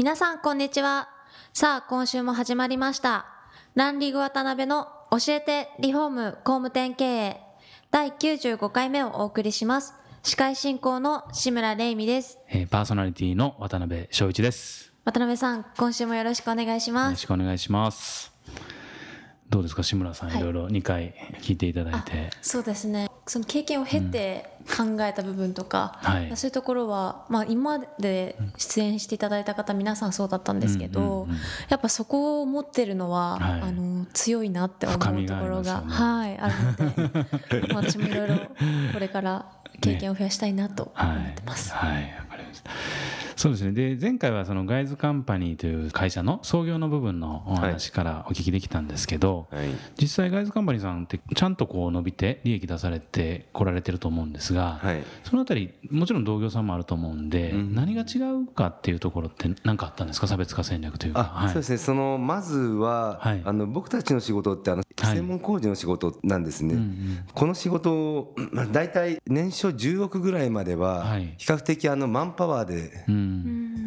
皆さんこんにちは。さあ今週も始まりました。ランリグ渡辺の教えてリフォーム工務店経営。第95回目をお送りします。司会進行の志村玲美です、えー、パーソナリティの渡辺翔一です。渡辺さん今週もよろしくお願いします。よろしくお願いします。どうですか志村さん、はい、いろいろ2回聞いていただいて。そうですねその経験を経て考えた部分とか、うんはい、そういうところは、まあ、今まで出演していただいた方皆さんそうだったんですけど、やっぱそこを持ってるのは、はい、あの強いなって思うところが、ね、はい、あるので、私もいろいろこれから経験を増やしたいなと思ってます。ね、はい、はいそうですね。で前回はそのガイズカンパニーという会社の創業の部分のお話からお聞きできたんですけど、はい、実際ガイズカンパニーさんってちゃんとこう伸びて利益出されてこられてると思うんですが、はい、そのあたりもちろん同業さんもあると思うんで、うん、何が違うかっていうところって何かあったんですか？差別化戦略というか、はい、そうですね。そのまずは、あの僕たちの仕事ってあの専門工事の仕事なんですね、うんうん、この仕事を大体年商10億ぐらいまでは比較的あのマンパワーで、うん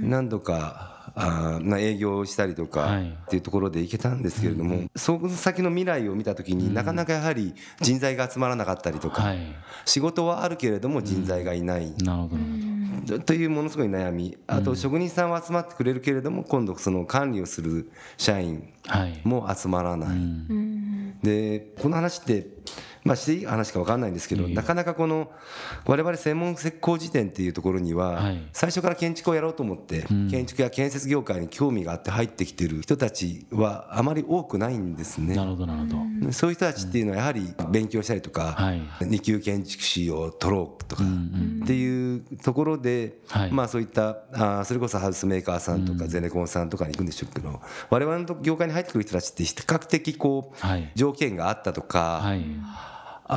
何度かあな営業をしたりとかっていうところで行けたんですけれども、その先の未来を見た時になかなかやはり人材が集まらなかったりとか、仕事はあるけれども人材がいない。なるほど。というものすごい悩み。あと職人さんは集まってくれるけれども今度その管理をする社員も集まらない、でこの話ってまあ、していい話か分かんないんですけど、なかなかこの我々専門工事店っていうところには、最初から建築をやろうと思って、建築や建設業界に興味があって入ってきてる人たちはあまり多くないんですね。なるほどなるほど。そういう人たちっていうのはやはり勉強したりとか、二級建築士を取ろうとかっていうところで、まあそういったあそれこそハウスメーカーさんとかゼネコンさんとかに行くんでしょうけど我々の業界に入ってくる人たちって比較的こう条件があったとか、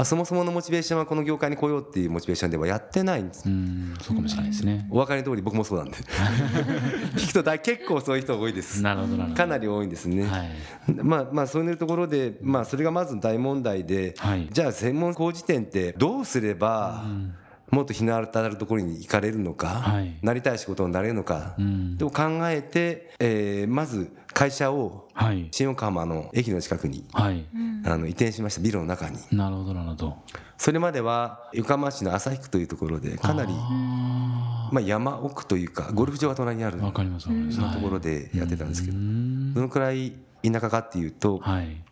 あそもそものモチベーションはこの業界に来ようっていうモチベーションではやってないんです。そうかもしれないですね。お分かりの通り僕もそうなんで。聞くと大結構そういう人が多いです。なるほどかなり多いんですね、はい、まあまあそういうところでまあそれがまず大問題で、はい、じゃあ専門工事店ってどうすれば、もっと日の当たるところに行かれるのか、はい、なりたい仕事になれるのか、うん、と考えて、えー、まず会社を新横浜の駅の近くに、はい、あの移転しましたビルの中に。なるほどなるほど。それまでは横浜市の旭区というところでかなりまあ山奥というかゴルフ場が隣にあるわかりますそのところでやってたんですけど、どのくらい田舎かっていうと、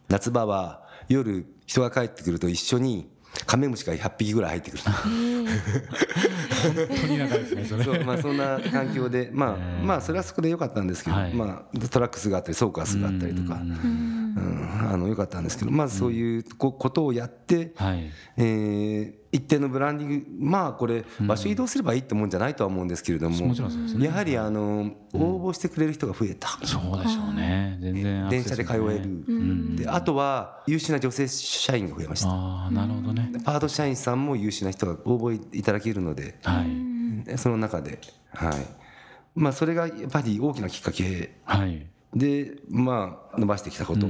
夏場は夜人が帰ってくると一緒にカメムシが100匹ぐらい入ってくる。本当に長いですねそれ。そう、まあ、そんな環境でまあまあそれはそこでよかったんですけど、はい、まあ、トラックスがあったりソーカスがあったりとかうん、あのよかったんですけどまずそういうことをやって、はい、えー一定のブランディングまあこれ場所移動すればいいってもんじゃないとは思うんですけれども、やはりあの応募してくれる人が増えた、そうでしょうね。全然電車で通える、であとは優秀な女性社員が増えました。あなるほどね。パート社員さんも優秀な人が応募いただけるので、はい、その中ではい。まあそれがやっぱり大きなきっかけ、はいでまあ伸ばしてきたこと、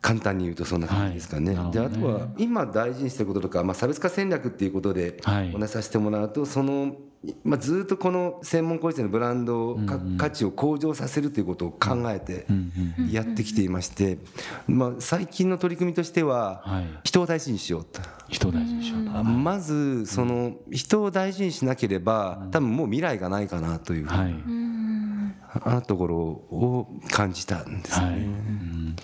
簡単に言うとそんな感じですかね。であとは今大事にしてることとか、まあ、差別化戦略っていうことでお話しさせてもらうとそのまあ、ずっとこの専門工事のブランド価値を向上させるということを考えてやってきていまして、まあ、最近の取り組みとしては人を大事にしようと。人を大事にしようと。まずその人を大事にしなければ多分もう未来がないかなというふうになところを感じたんですね、はい。うん、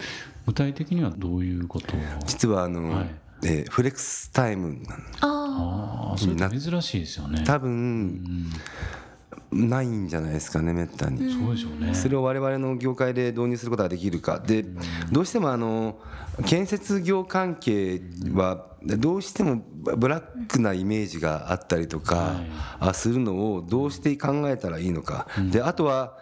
具体的にはどういうこと実はあの、はい、えー、フレックスタイムああそれ珍しいですよね。多分、うんないんじゃないですかねめったに。そうでしょうね。それを我々の業界で導入することができるか。でどうしてもあの建設業関係はどうしてもブラックなイメージがあったりとかするのをどうして考えたらいいのか。であとは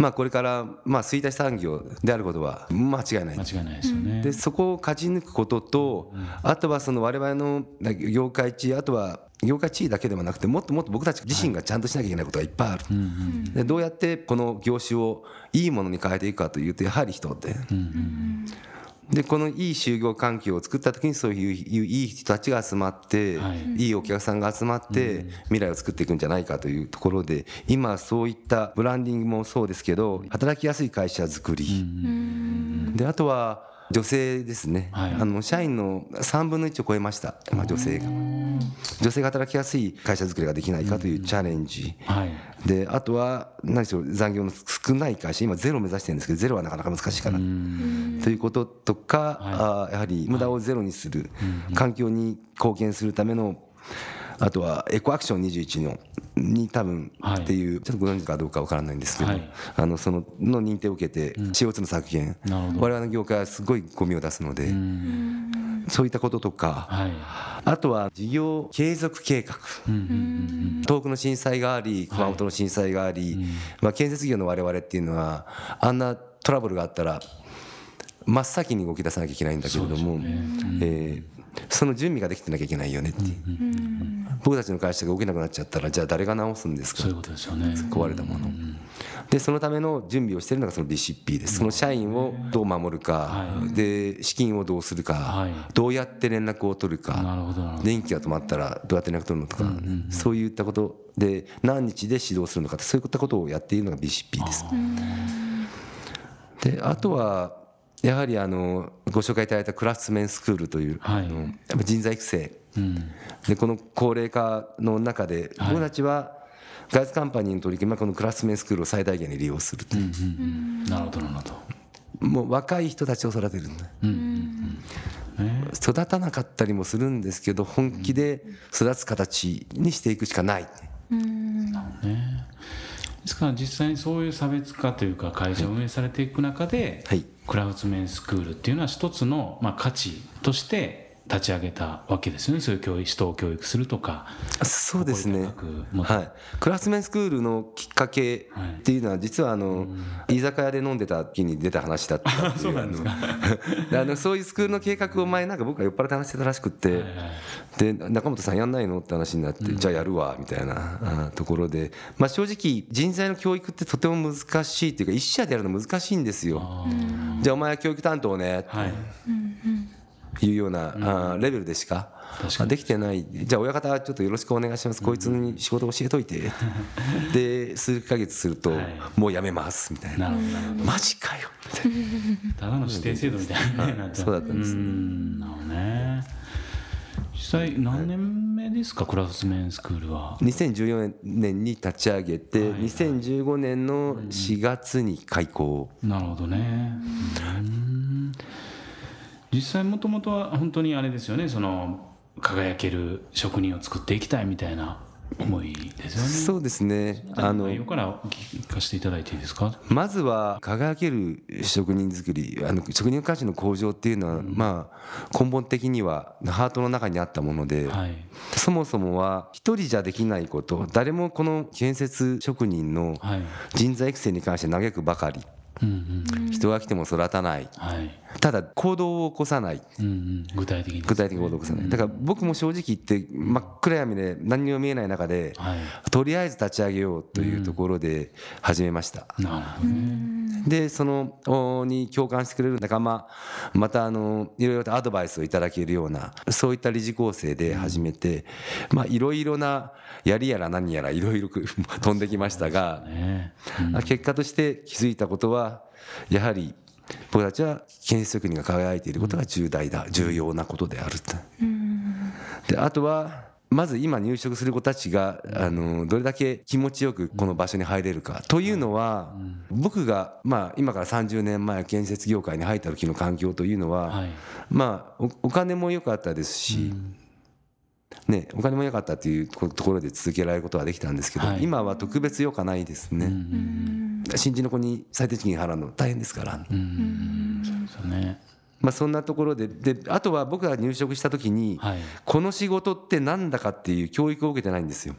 まあこれからまあ衰退産業であることは間違いない。間違いないですよね。でそこを勝ち抜くこととあとはその我々の業界地あとは業界地位だけではなくてもっともっと僕たち自身がちゃんとしなきゃいけないことがいっぱいある、でどうやってこの業種をいいものに変えていくかというとやはり人で。でこのいい就業環境を作った時にそういういい人たちが集まって、はい、いいお客さんが集まって未来を作っていくんじゃないかというところで今そういったブランディングもそうですけど働きやすい会社づくりであとは女性ですね、はい、あの社員の3分の1を超えました、まあ、女性が。女性が働きやすい会社づくりができないかというチャレンジ、はい、であとは何しろ残業の少ない会社今ゼロを目指してるんですけどゼロはなかなか難しいかなということとか、はい、あやはり無駄をゼロにする、環境に貢献するためのあとはエコアクション21のに多分っていう、ちょっとご存知かどうかわからないんですけど、あのそのの認定を受けて CO2 の削減我々の業界はすごいゴミを出すのでそういったこととか、あとは事業継続計画、遠くの震災があり熊本の震災があり、まあ、建設業の我々っていうのはあんなトラブルがあったら真っ先に動き出さなきゃいけないんだけれども、えその準備ができてなきゃいけないよねっていう、僕たちの会社が動けなくなっちゃったらじゃあ誰が直すんですか？そういうことですよね。壊れたもの、でそのための準備をしているのがその BCP です。その社員をどう守るか、で資金をどうするか、どうやって連絡を取るか。電気が止まったらどうやって連絡取るのとか、そういったことで何日で指導するのかそういったことをやっているのが BCP です。であとはやはりあのご紹介いただいたクラスメンスクールという、はい、あのやっぱ人材育成、うん、でこの高齢化の中で僕たちはガイズカンパニーの取り組みはこのクラスメンスクールを最大限に利用するという、うんうんうん、なるほどなるほど。もう若い人たちを育てるんだ、うんうん。ね、育たなかったりもするんですけど本気で育つ形にしていくしかない、うん、なるほどね。ですから実際にそういう差別化というか会社を運営されていく中で、はい、クラウツメンスクールっていうのは一つの、まあ、価値として立ち上げたわけですよね。そういう教育人を教育するとか。そうですね。はい。クラスメンスクールのきっかけっていうのは実はあの、居酒屋で飲んでた時に出た話だったっていう。そうなんですか。あのそういうスクールの計画を前なんか僕が酔っ払って話してたらしくって、で中本さんやんないのって話になって、じゃあやるわみたいなところで、まあ、正直人材の教育ってとても難しいっていうか一社でやるの難しいんですよ。じゃあお前は教育担当ね、はい、いうような、レベルでしかできてない。じゃあ親方ちょっとよろしくお願いします、こいつに仕事教えといて。で数ヶ月すると、もうやめます。みたいな。マジかよ。みたいなただの指定制度みたいな。ね そうだったんです。なるほどね。実際何年目ですか、クラスメンスクールは。2014年に立ち上げて、はいはい、2015年の4月に開校、なるほどね。うん実際もともとは本当にあれですよねその輝ける職人を作っていきたいみたいな思いですよね。そうですね。あの内容から聞かせていただいていいですか？まずは輝ける職人作り、あの職人価値の向上っていうのは、うん、まあ根本的にはハートの中にあったもので、はい、そもそもは一人じゃできないこと、誰もこの建設職人の人材育成に関して嘆くばかり。人が来ても育たない、はい、ただ行動を起こさない、うんうん、具体的に、具体的に行動を起こさない、だから僕も正直言って真っ暗闇で何にも見えない中で、はい、とりあえず立ち上げようというところで始めました、うん、なるほどね。でそのに共感してくれる仲間またあのいろいろとアドバイスをいただけるようなそういった理事構成で始めて、まあいろいろなやりやら何やらいろいろ 飛んできましたが、ね。うん、結果として気づいたことはやはり僕たちは建設職人が輝いていることが重大だ重要なことであると。であとはまず今入職する子たちがあのどれだけ気持ちよくこの場所に入れるか。というのは僕がまあ今から30年前建設業界に入った時の環境というのはまあお金も良かったですしね、お金も良かったというところで続けられることはできたんですけど、はい、今は特別良かないですね、新人の子に最低賃金払うの大変ですから。うん。そうですよね。まあ、そんなところでであとは僕が入職した時に、はい、この仕事って何だかっていう教育を受けてないんですよ。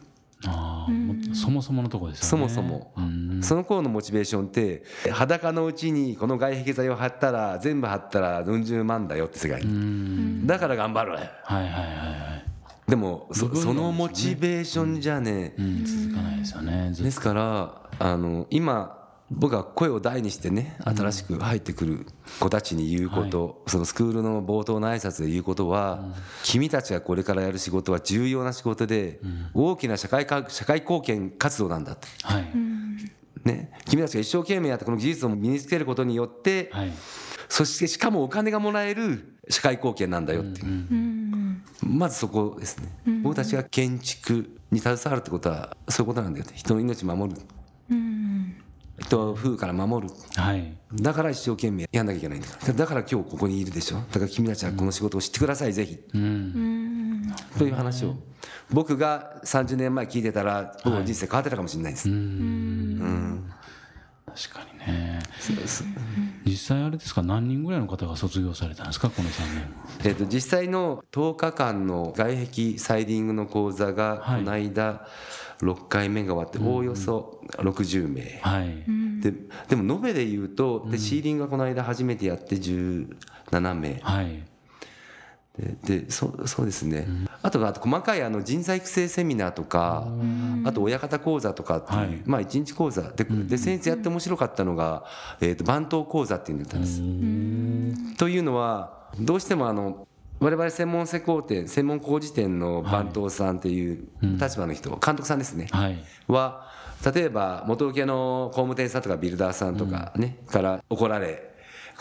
あそもそものとこですよね。そもそも。その頃のモチベーションって裸のうちにこの外壁材を貼ったら全部貼ったらうん十万だよって世界だから頑張るはいはいはいはいでもそのモチベーションじゃね、うん、続かないですよねですからあの今僕は声を大にしてね新しく入ってくる子たちに言うこと、はい、そのスクールの冒頭の挨拶で言うことは、うん、君たちがこれからやる仕事は重要な仕事で、うん、大きな社会か社会貢献活動なんだと、はい、ね、君たちが一生懸命やってこの技術を身につけることによって、はい、そしてしかもお金がもらえる社会貢献なんだよっていう、うん、まずそこですね、僕たちが建築に携わるってことはそういうことなんだよ人の命守る。人風から守る、はい、だから一生懸命やんなきゃいけないんだ。だから今日ここにいるでしょ。だから君たちはこの仕事を知ってくださいぜひ、うん、という話を。僕が30年前聞いてたら僕の人生変わってたかもしれないです、はい、うん確かにね。実際あれですか？何人ぐらいの方が卒業されたんですか？この3年、えー、と実際の10日間の外壁サイディングの講座がこの間、はい6回目が終わっておおよそ60名、はい、ででも延べでいうとでシーリングがこの間初めてやって17名、はい、ででそそうですね、うん、あとあと細かいあの人材育成セミナーとかあと親方講座とかっていう、はい、まあ一日講座。でで先生やって面白かったのが、えー、と番頭講座っていうのだったんです。というのはどうしてもあの我々専門施工店専門工事店の番頭さんっていう立場の人、監督さんですね、はい、は例えば元請けの工務店さんとかビルダーさんとかね、から怒られ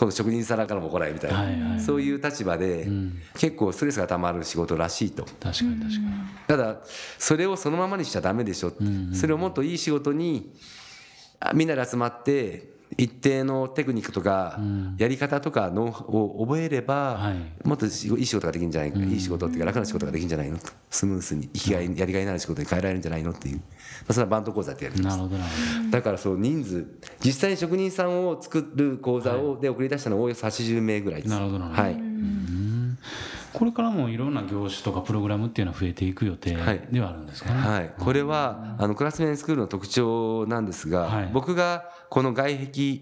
今度職人さんからも怒られみたいな、はいはい、そういう立場で、結構ストレスがたまる仕事らしいと。確かに確かに。ただそれをそのままにしちゃダメでしょ、それをもっといい仕事にみんなで集まって一定のテクニックとかやり方とかのを覚えればもっといい仕事ができるんじゃないかいい仕事っていうか楽な仕事ができるんじゃないのと。スムースに生きがいやりがいのある仕事に変えられるんじゃないのっていう。それはバンド講座ってやります。だからそう人数実際に職人さんを作る講座をで送り出したのはおおよそ80名ぐらいです。なるほどはいこれからもいろんな業種とかプログラムっていうのは増えていく予定ではあるんですかね、はい、はい、これはあのクラスメンスクールの特徴なんですが、はい、僕がこの外壁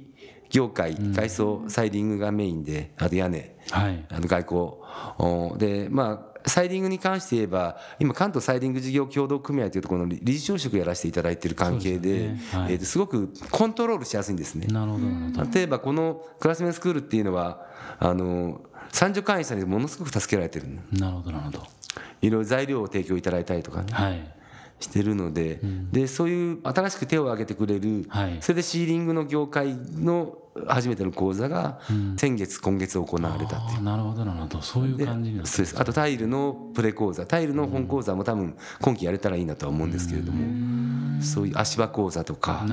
業界、外装サイディングがメインであと屋根、はい、あの外交。でまあサイディングに関して言えば今関東サイディング事業協同組合というところの理事長職やらせていただいている関係で、ね。はい、えー、すごくコントロールしやすいんですね。なるほど。例えばこのクラスメンスクールっていうのはあの三助会員さんにものすごく助けられてるなるほどなるほど。いろいろ材料を提供いただいたりとかね、はい、してるので。うん、でそういう新しく手を挙げてくれる、はい、それでシーリングの業界の初めての講座が先月、今月行われたっていう。なるほどなるほど。そういう感じになってあとタイルのプレ講座。タイルの本講座も多分今期やれたらいいなとは思うんですけれども。そういう足場講座とか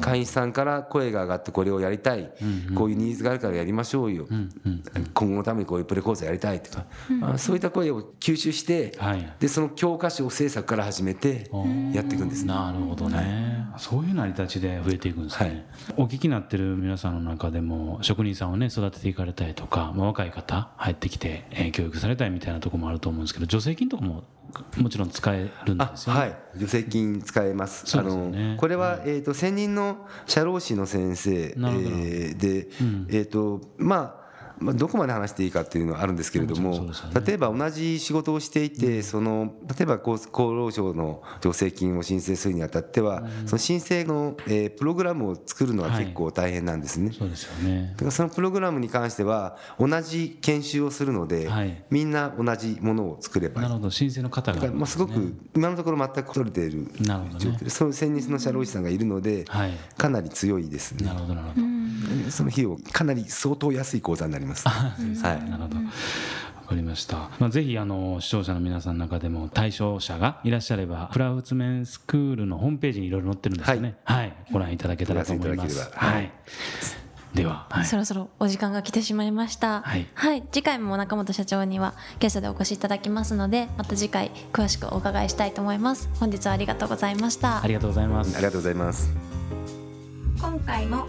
会員さんから声が上がってこれをやりたい。こういうニーズがあるからやりましょうよ。今後のためにこういうプレ講座やりたいとか。そういった声を吸収してでその教科書制作から始めてやっていくんですなるほどね。そういう成り立ちで増えていくんですね。お聞きになってる皆さんの中でも職人さんをね育てていかれたりとか、まあ、若い方入ってきて、えー、教育されたりみたいなところもあると思うんですけど助成金とかももちろん使えるんですよね？はい、助成金使えます。すね、あのこれは、えっ、ー、と専任の社労士の先生、えー、で、うん、えっ、ー、とまあまあ、どこまで話していいかっていうのはあるんですけれども、例えば同じ仕事をしていて、その例えば厚労省の助成金を申請するにあたっては、その申請の、えプログラムを作るのは結構大変なんですね。そうですよね。だからそのプログラムに関しては同じ研修をするので、みんな同じものを作ればなるほど。申請の方が、まあ、すごく今のところ全く取れている状況。で、その先日の社労士さんがいるので、かなり強いですね。なるほどなるほどその費用かなり相当安い講座になります。はい、なるほど。わかりました。まあ、ぜひあの視聴者の皆さんの中でも対象者がいらっしゃれば、クラウツメンスクールのホームページにいろいろ載ってるんですよね。はい、はい、ご覧いただけたらと思います。はい。では、はい、そろそろお時間が来てしまいました、はい、はい、次回も中本社長にはゲストでお越しいただきますのでまた次回詳しくお伺いしたいと思います。本日はありがとうございました。ありがとうございます。ありがとうございます。今回も